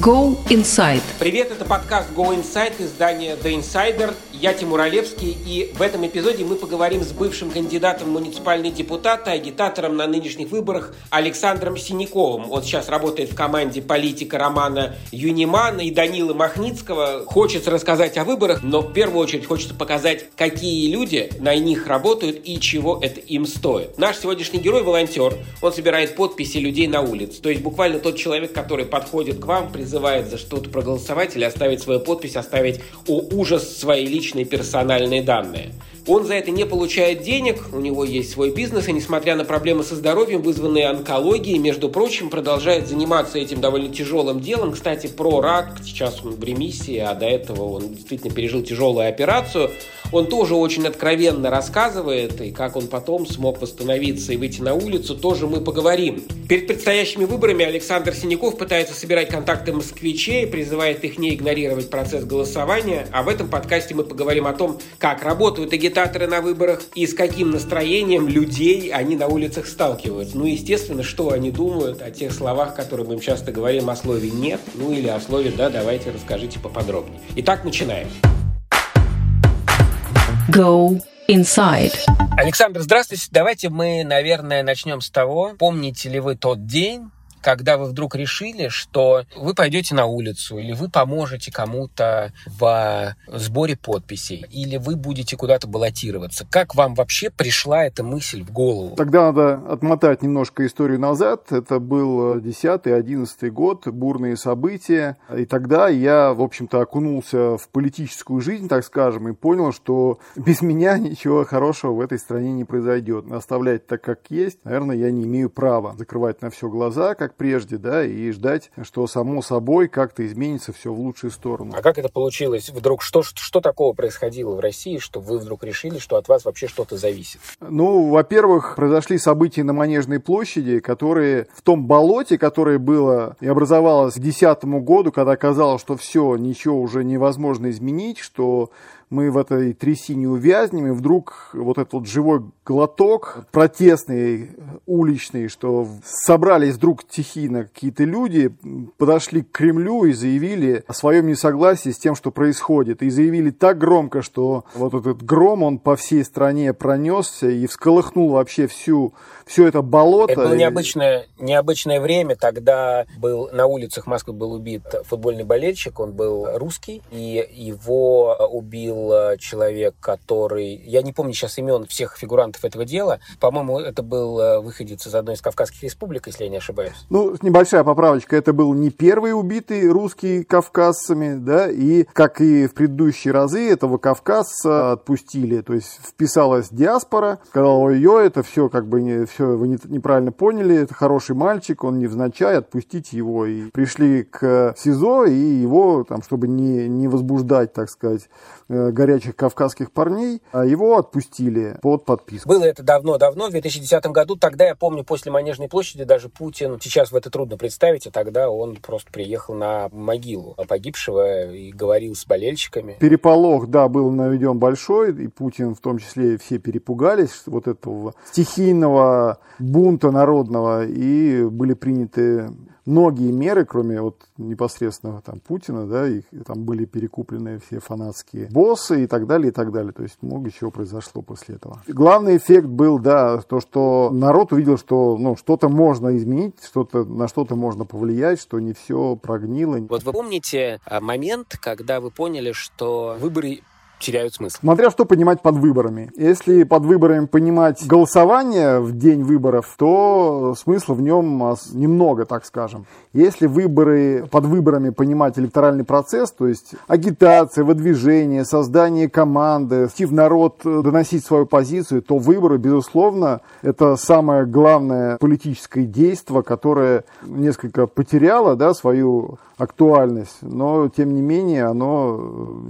Go Inside. Привет, это подкаст Go Inside, издание The Insider. Я Тимур Олевский, и в этом эпизоде мы поговорим с бывшим кандидатом в муниципальные депутаты, агитатором на нынешних выборах Александром Синяковым. Он сейчас работает в команде политика Романа Юнимана и Данилы Махницкого. Хочется рассказать о выборах, но в первую очередь хочется показать, какие люди на них работают и чего это им стоит. Наш сегодняшний герой – волонтер. Он собирает подписи людей на улице. То есть буквально тот человек, который подходит к вам, за что-то проголосовать или оставить свою подпись, оставить о ужас личной личные персональные данные. Он за это не получает денег, у него есть свой бизнес, и несмотря на проблемы со здоровьем, вызванные онкологией, между прочим, продолжает заниматься этим довольно тяжелым делом. Кстати, про рак, сейчас он в ремиссии, а до этого он действительно пережил тяжелую операцию. Он тоже очень откровенно рассказывает, и как он потом смог восстановиться и выйти на улицу, тоже мы поговорим. Перед предстоящими выборами Александр Синяков пытается собирать контакты москвичей, призывает их не игнорировать процесс голосования. А в этом подкасте мы поговорим о том, как работают агитаторы агитаторы на выборах и с каким настроением людей они на улицах сталкиваются. Ну, естественно, что они думают о тех словах, которые мы им часто говорим о слове «нет», ну или о слове «да», давайте расскажите поподробнее. Итак, начинаем. Go Inside. Александр, здравствуйте. Давайте мы, наверное, начнем с того, помните ли вы тот день, когда вы вдруг решили, что вы пойдете на улицу, или вы поможете кому-то в сборе подписей, или вы будете куда-то баллотироваться. Как вам вообще пришла эта мысль в голову? Тогда надо отмотать немножко историю назад. Это был 10-11 год, бурные события. И тогда я, в общем-то, окунулся в политическую жизнь, так скажем, и понял, что без меня ничего хорошего в этой стране не произойдет. Оставлять так, как есть, наверное, я не имею права закрывать на все глаза, как прежде, да, и ждать, что само собой как-то изменится все в лучшую сторону. А как это получилось вдруг? Что, что, что такого происходило в России, что вы вдруг решили, что от вас вообще что-то зависит? Ну, во-первых, произошли события на Манежной площади, которые в том болоте, которое было и образовалось к 2010 году, когда казалось, что все, ничего уже невозможно изменить, что мы в этой трясине увязнем, и вдруг вот этот вот живой глоток, протестный, уличный, что собрались вдруг стихийно какие-то люди, подошли к Кремлю и заявили о своем несогласии с тем, что происходит. И заявили так громко, что вот этот гром, он по всей стране пронесся и всколыхнул вообще всю, все это болото. Это было необычное, необычное время. Тогда был на улицах Москвы был убит футбольный болельщик, он был русский, и его убил был э, человек, который... Я не помню сейчас имен всех фигурантов этого дела. По-моему, это был э, выходец из одной из Кавказских республик, если я не ошибаюсь. Ну, небольшая поправочка. Это был не первый убитый русский кавказцами, да, и, как и в предыдущие разы, этого кавказца отпустили. То есть вписалась диаспора, сказала, ой-ой, это все как бы не, все вы не, неправильно поняли, это хороший мальчик, он невзначай, отпустите его. И пришли к СИЗО, и его, там, чтобы не, не возбуждать, так сказать, э, горячих кавказских парней, а его отпустили под подписку. Было это давно-давно, в 2010 году. Тогда, я помню, после Манежной площади даже Путин, сейчас в это трудно представить, а тогда он просто приехал на могилу погибшего и говорил с болельщиками. Переполох, да, был наведен большой, и Путин в том числе все перепугались вот этого стихийного бунта народного, и были приняты многие меры, кроме вот непосредственно там Путина, да, их, там были перекуплены все фанатские боссы и так далее, и так далее. То есть много чего произошло после этого. Главный эффект был, да, то, что народ увидел, что ну, что-то можно изменить, что-то, на что-то можно повлиять, что не все прогнило. Вот вы помните а, момент, когда вы поняли, что выборы теряют смысл. Смотря что понимать под выборами. Если под выборами понимать голосование в день выборов, то смысла в нем немного, так скажем. Если выборы под выборами понимать электоральный процесс, то есть агитация, выдвижение, создание команды, идти в народ, доносить свою позицию, то выборы, безусловно, это самое главное политическое действие, которое несколько потеряло да, свою актуальность, но тем не менее оно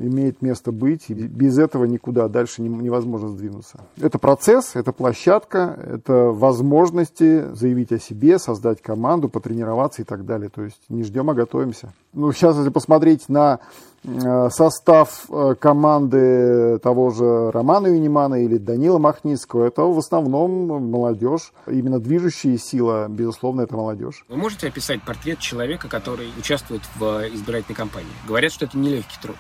имеет место быть без этого никуда дальше невозможно сдвинуться. Это процесс, это площадка, это возможности заявить о себе, создать команду, потренироваться и так далее. То есть не ждем, а готовимся. Ну, сейчас, если посмотреть на Э, состав э, команды того же Романа Юнимана или Данила Махницкого, это в основном молодежь. Именно движущая сила, безусловно, это молодежь. Вы можете описать портрет человека, который участвует в избирательной кампании? Говорят, что это нелегкий труд.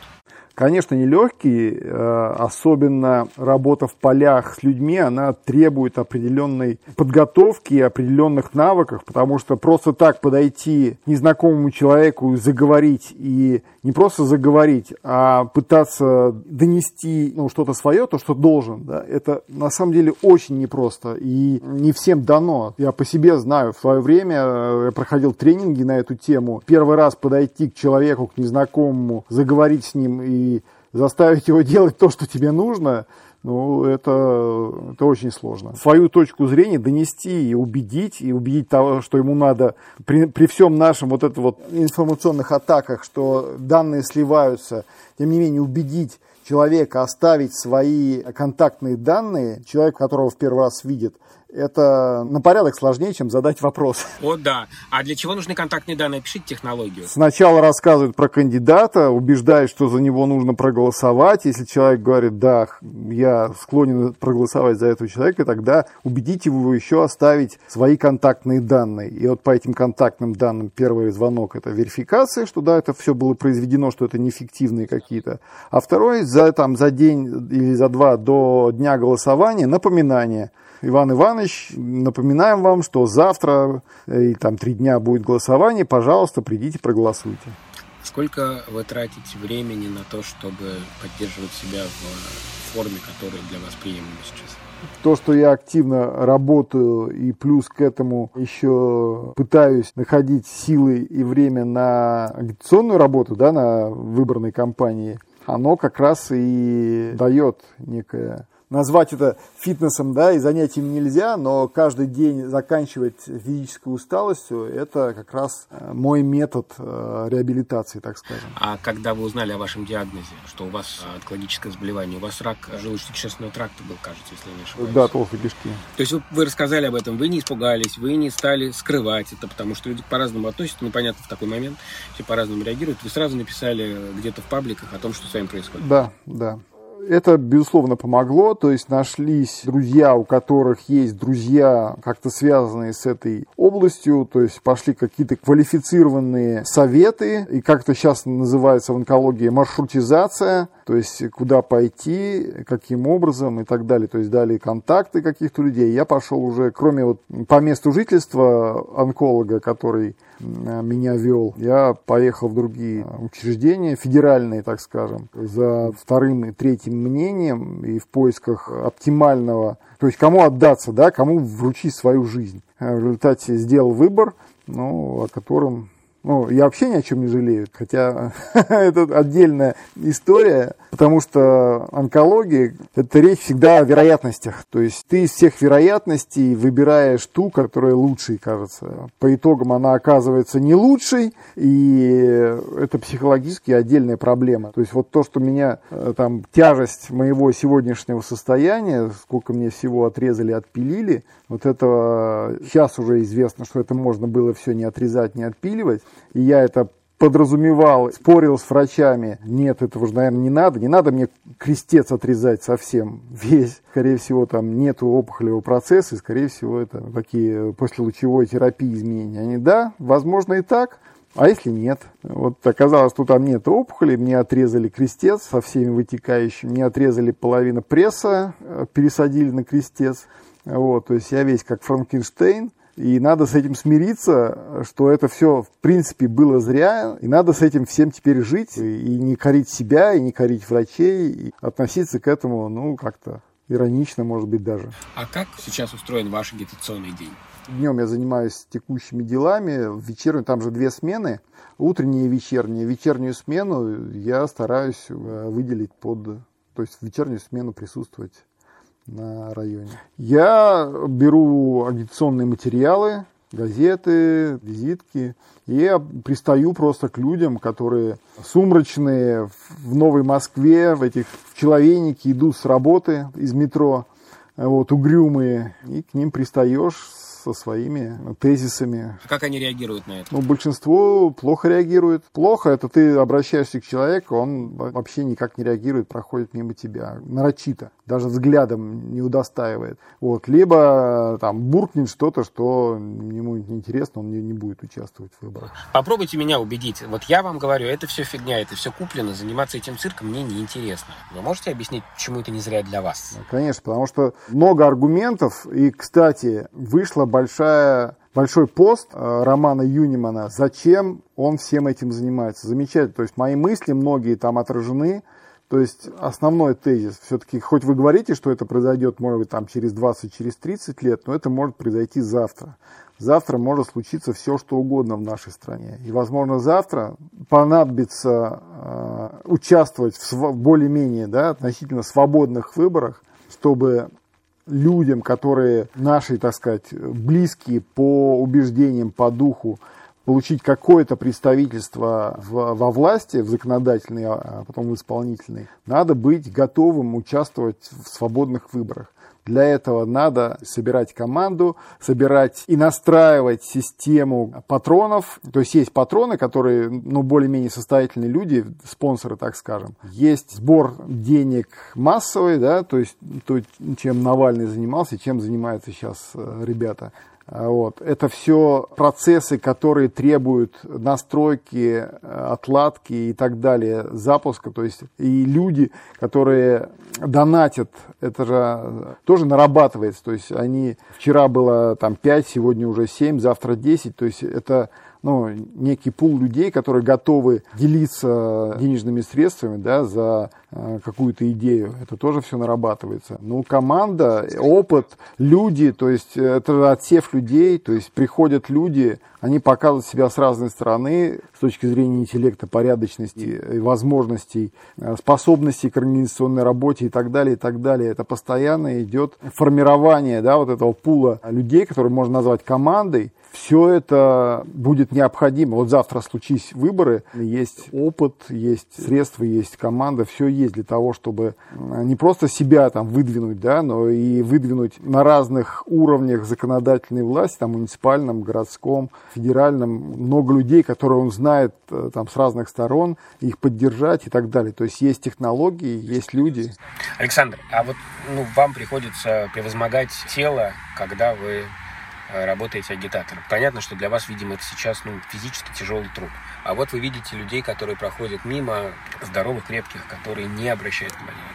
Конечно, нелегкий, э, особенно работа в полях с людьми, она требует определенной подготовки и определенных навыков, потому что просто так подойти к незнакомому человеку и заговорить, и не просто заговорить, а пытаться донести ну, что-то свое, то, что должен, да, это на самом деле очень непросто и не всем дано. Я по себе знаю, в свое время э, я проходил тренинги на эту тему. Первый раз подойти к человеку, к незнакомому, заговорить с ним и заставить его делать то, что тебе нужно, ну, это, это очень сложно. Свою точку зрения донести и убедить, и убедить того, что ему надо при, при всем нашем вот это вот информационных атаках, что данные сливаются, тем не менее убедить человека оставить свои контактные данные, человек, которого в первый раз видит, это на порядок сложнее, чем задать вопрос. О, да. А для чего нужны контактные данные? Пишите технологию. Сначала рассказывают про кандидата, убеждают, что за него нужно проголосовать. Если человек говорит, да, я склонен проголосовать за этого человека, тогда убедите его еще оставить свои контактные данные. И вот по этим контактным данным первый звонок – это верификация, что да, это все было произведено, что это неэффективные какие-то. А второй за, там, за день или за два до дня голосования напоминание – Иван Иванович, напоминаем вам, что завтра э, и там три дня будет голосование, пожалуйста, придите, проголосуйте. Сколько вы тратите времени на то, чтобы поддерживать себя в форме, которая для вас приемлема сейчас? То, что я активно работаю и плюс к этому еще пытаюсь находить силы и время на агитационную работу, да, на выборной кампании, оно как раз и дает некое назвать это фитнесом, да, и занятием нельзя, но каждый день заканчивать физической усталостью, это как раз э, мой метод э, реабилитации, так скажем. А когда вы узнали о вашем диагнозе, что у вас онкологическое заболевание, у вас рак желудочно-кишечного тракта был, кажется, если я не ошибаюсь? Да, толстые кишки. То есть вы, рассказали об этом, вы не испугались, вы не стали скрывать это, потому что люди по-разному относятся, непонятно в такой момент, все по-разному реагируют. Вы сразу написали где-то в пабликах о том, что с вами происходит. Да, да это, безусловно, помогло. То есть нашлись друзья, у которых есть друзья, как-то связанные с этой областью. То есть пошли какие-то квалифицированные советы. И как-то сейчас называется в онкологии маршрутизация. То есть куда пойти, каким образом и так далее. То есть дали контакты каких-то людей. Я пошел уже, кроме вот по месту жительства онколога, который меня вел. Я поехал в другие учреждения, федеральные, так скажем, за вторым и третьим мнением и в поисках оптимального, то есть кому отдаться, да, кому вручить свою жизнь. В результате сделал выбор, ну, о котором ну, я вообще ни о чем не жалею, хотя это отдельная история, потому что онкология – это речь всегда о вероятностях. То есть ты из всех вероятностей выбираешь ту, которая лучшей кажется. По итогам она оказывается не лучшей, и это психологически отдельная проблема. То есть вот то, что меня, э, там, тяжесть моего сегодняшнего состояния, сколько мне всего отрезали, отпилили, вот это сейчас уже известно, что это можно было все не отрезать, не отпиливать и я это подразумевал, спорил с врачами, нет, этого же, наверное, не надо, не надо мне крестец отрезать совсем весь. Скорее всего, там нету опухолевого процесса, и, скорее всего, это такие после лучевой терапии изменения. Они, да, возможно и так, а если нет? Вот оказалось, что там нет опухоли, мне отрезали крестец со всеми вытекающими, мне отрезали половину пресса, э, пересадили на крестец. Вот, то есть я весь как Франкенштейн, и надо с этим смириться, что это все, в принципе, было зря. И надо с этим всем теперь жить. И не корить себя, и не корить врачей. И относиться к этому, ну, как-то иронично, может быть, даже. А как сейчас устроен ваш агитационный день? Днем я занимаюсь текущими делами, в вечернюю, там же две смены, утренняя и вечерняя. Вечернюю смену я стараюсь э, выделить под, то есть в вечернюю смену присутствовать на районе. Я беру агитационные материалы, газеты, визитки. И я пристаю просто к людям, которые сумрачные в Новой Москве, в этих в человейнике идут с работы из метро, вот, угрюмые, и к ним пристаешь со своими тезисами. Как они реагируют на это? Ну, большинство плохо реагирует. Плохо, это ты обращаешься к человеку, он вообще никак не реагирует, проходит мимо тебя, нарочито, даже взглядом не удостаивает. Вот. Либо там буркнет что-то, что ему неинтересно, он не, не будет участвовать в выборах. Попробуйте меня убедить. Вот я вам говорю, это все фигня, это все куплено, заниматься этим цирком мне неинтересно. Вы можете объяснить, почему это не зря для вас? Конечно, потому что много аргументов, и, кстати, вышло большая, большой пост э, Романа Юнимана, зачем он всем этим занимается. Замечательно. То есть мои мысли, многие там отражены. То есть основной тезис, все-таки, хоть вы говорите, что это произойдет, может быть, там через 20, через 30 лет, но это может произойти завтра. Завтра может случиться все, что угодно в нашей стране. И, возможно, завтра понадобится э, участвовать в более-менее да, относительно свободных выборах, чтобы людям, которые наши, так сказать, близкие по убеждениям, по духу, получить какое-то представительство в, во власти, в законодательной, а потом в исполнительной, надо быть готовым участвовать в свободных выборах. Для этого надо собирать команду, собирать и настраивать систему патронов. То есть есть патроны, которые, ну, более-менее состоятельные люди, спонсоры, так скажем. Есть сбор денег массовый, да, то есть то, чем Навальный занимался, чем занимаются сейчас э, ребята. А, вот. Это все процессы, которые требуют настройки, отладки и так далее, запуска. То есть и люди, которые донатят, это же тоже нарабатывается. То есть они, вчера было там 5, сегодня уже 7, завтра 10. То есть это ну, некий пул людей, которые готовы делиться денежными средствами да, за э, какую-то идею. Это тоже все нарабатывается. Ну, команда, опыт, люди, то есть это отсев людей, то есть приходят люди, они показывают себя с разной стороны с точки зрения интеллекта, порядочности, возможностей, э, способностей к организационной работе и так далее, и так далее. Это постоянно идет формирование да, вот этого пула людей, которые можно назвать командой, все это будет необходимо. Вот завтра случись выборы, есть опыт, есть средства, есть команда, все есть для того, чтобы не просто себя там выдвинуть, да, но и выдвинуть на разных уровнях законодательной власти, там муниципальном, городском, федеральном, много людей, которые он знает э, там с разных сторон, их поддержать и так далее. То есть есть технологии, есть люди. Александр, а вот ну, вам приходится превозмогать тело, когда вы Э, работаете агитатором. Понятно, что для вас, видимо, это сейчас ну, физически тяжелый труд. А вот вы видите людей, которые проходят мимо, здоровых, крепких, которые не обращают внимания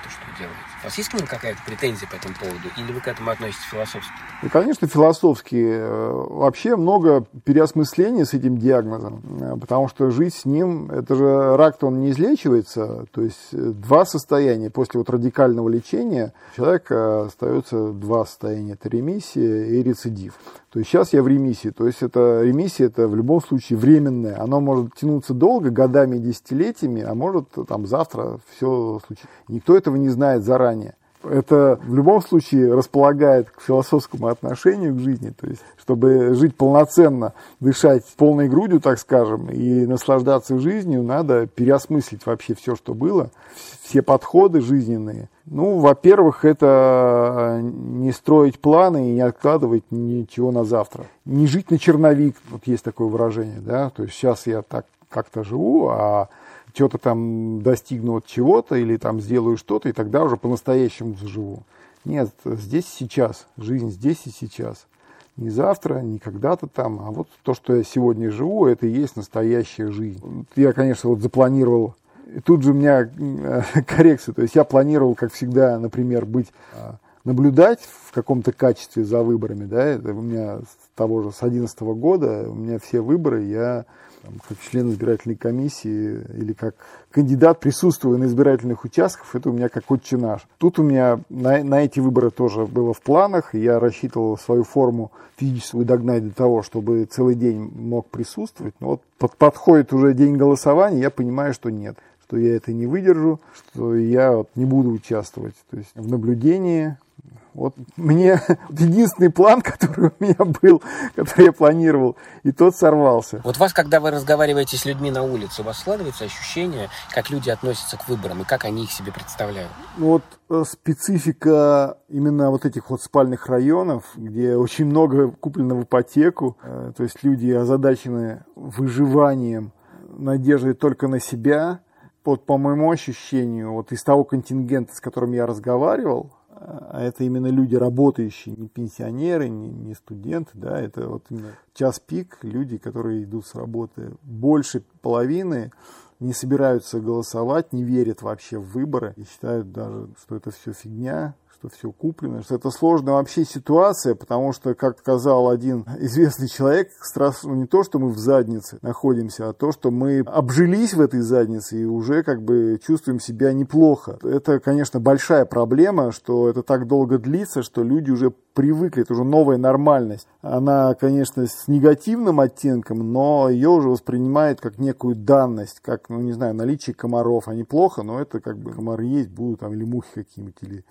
делаете. У вас есть к ним какая-то претензия по этому поводу? Или вы к этому относитесь философски? Ну, конечно, философски. Э, вообще много переосмысления с этим диагнозом, э, потому что жить с ним, это же рак-то он не излечивается. То есть два состояния. После вот радикального лечения человека остается два состояния. Это ремиссия и рецидив. То есть сейчас я в ремиссии. То есть это ремиссия, это в любом случае временная. Оно может тянуться долго, годами, десятилетиями, а может там завтра все случится. Никто этого не знает заранее. Это в любом случае располагает к философскому отношению к жизни, то есть чтобы жить полноценно, дышать полной грудью, так скажем, и наслаждаться жизнью, надо переосмыслить вообще все, что было, все подходы жизненные. Ну, во-первых, это не строить планы и не откладывать ничего на завтра. Не жить на черновик, вот есть такое выражение, да, то есть сейчас я так как-то живу, а что-то там достигну от чего-то или там сделаю что-то, и тогда уже по-настоящему заживу. Нет, здесь сейчас, жизнь здесь и сейчас. Не завтра, не когда-то там, а вот то, что я сегодня живу, это и есть настоящая жизнь. Я, конечно, вот запланировал и тут же у меня коррекция. То есть я планировал, как всегда, например, быть а, наблюдать в каком-то качестве за выборами, да, это у меня с того же, с 2011 года, у меня все выборы, я там, как член избирательной комиссии или как кандидат, присутствую на избирательных участках, это у меня как отче наш. Тут у меня на, на эти выборы тоже было в планах, я рассчитывал свою форму физическую догнать для того, чтобы целый день мог присутствовать, но вот под, подходит уже день голосования, я понимаю, что нет что я это не выдержу, что я вот не буду участвовать то есть в наблюдении, Вот мне единственный план, который у меня был, который я планировал, и тот сорвался. Вот вас, когда вы разговариваете с людьми на улице, у вас складывается ощущение, как люди относятся к выборам и как они их себе представляют? Ну вот э, специфика именно вот этих вот спальных районов, где очень много куплено в ипотеку, э, то есть люди озадачены выживанием, надеждой только на себя. Вот по моему ощущению, вот из того контингента, с которым я разговаривал, а это именно люди работающие, не пенсионеры, не, не студенты, да, это вот именно час пик, люди, которые идут с работы. Больше половины не собираются голосовать, не верят вообще в выборы и считают даже, что это все фигня, что все куплено, что это сложная вообще ситуация, потому что, как сказал один известный человек, страшно ну, не то, что мы в заднице находимся, а то, что мы обжились в этой заднице и уже как бы чувствуем себя неплохо. Это, конечно, большая проблема, что это так долго длится, что люди уже привыкли, это уже новая нормальность. Она, конечно, с негативным оттенком, но ее уже воспринимают как некую данность, как, ну, не знаю, наличие комаров. Они плохо, но это как бы комары есть, будут там или мухи какие-нибудь, или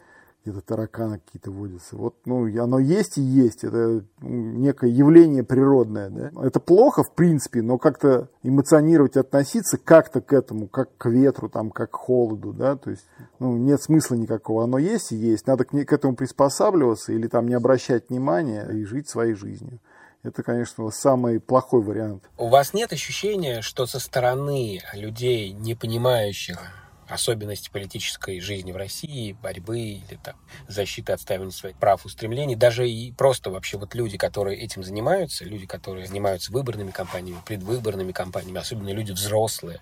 где-то тараканы какие-то водятся. Вот, ну, оно есть и есть. Это ну, некое явление природное. Да? Это плохо, в принципе, но как-то эмоционировать, относиться как-то к этому, как к ветру, там, как к холоду, да, то есть, ну, нет смысла никакого. Оно есть и есть. Надо к, к этому приспосабливаться или там не обращать внимания и жить своей жизнью. Это, конечно, самый плохой вариант. У вас нет ощущения, что со стороны людей, не понимающих особенности политической жизни в России, борьбы или там защиты отстаивания своих прав, устремлений, даже и просто вообще вот люди, которые этим занимаются, люди, которые занимаются выборными кампаниями, предвыборными кампаниями, особенно люди взрослые,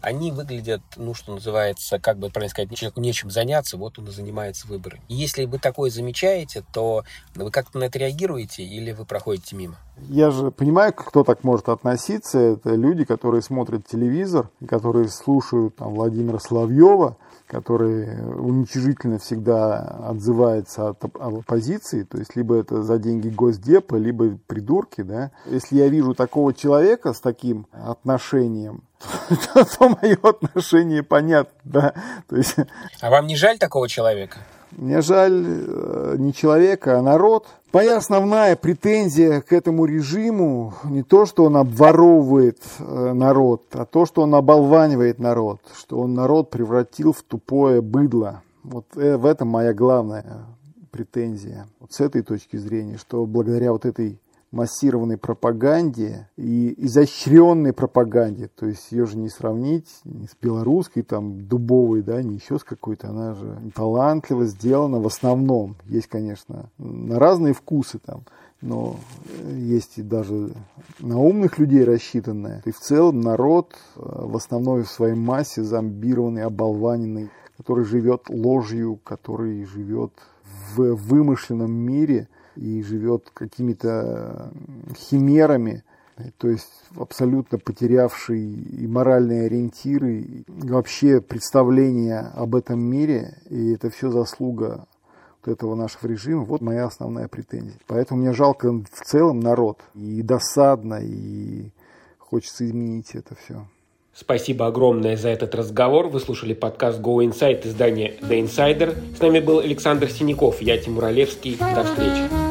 они выглядят, ну, что называется, как бы правильно сказать, человеку нечем заняться, вот он и занимается выборами. И если вы такое замечаете, то вы как-то на это реагируете или вы проходите мимо? Я же понимаю, кто так может относиться. Это люди, которые смотрят телевизор, которые слушают там, Владимира Соловьева, который уничижительно всегда отзывается от оппозиции, то есть либо это за деньги Госдепа, либо придурки, да. Если я вижу такого человека с таким отношением, то, то мое отношение понятно. То есть... А вам не жаль такого человека? Мне жаль э, не человека, а народ. Моя основная претензия к этому режиму не то, что он обворовывает э, народ, а то, что он оболванивает народ, что он народ превратил в тупое быдло. Вот э, в этом моя главная претензия. Вот с этой точки зрения, что благодаря вот этой массированной пропаганде и изощренной пропаганде. То есть ее же не сравнить ни с белорусской, там, дубовой, да, ни еще с какой-то. Она же талантливо сделана в основном. Есть, конечно, на разные вкусы там но есть и даже на умных людей рассчитанное. И в целом народ э, в основной в своей массе зомбированный, оболваненный, который живет ложью, который живет в вымышленном мире – и живет какими-то химерами, то есть абсолютно потерявший и моральные ориентиры, и вообще представление об этом мире, и это все заслуга вот этого нашего режима, вот моя основная претензия. Поэтому мне жалко в целом народ, и досадно, и хочется изменить это все. Спасибо огромное за этот разговор. Вы слушали подкаст Go Inside издания The Insider. С нами был Александр Синяков, я Тимур Олевский. До встречи.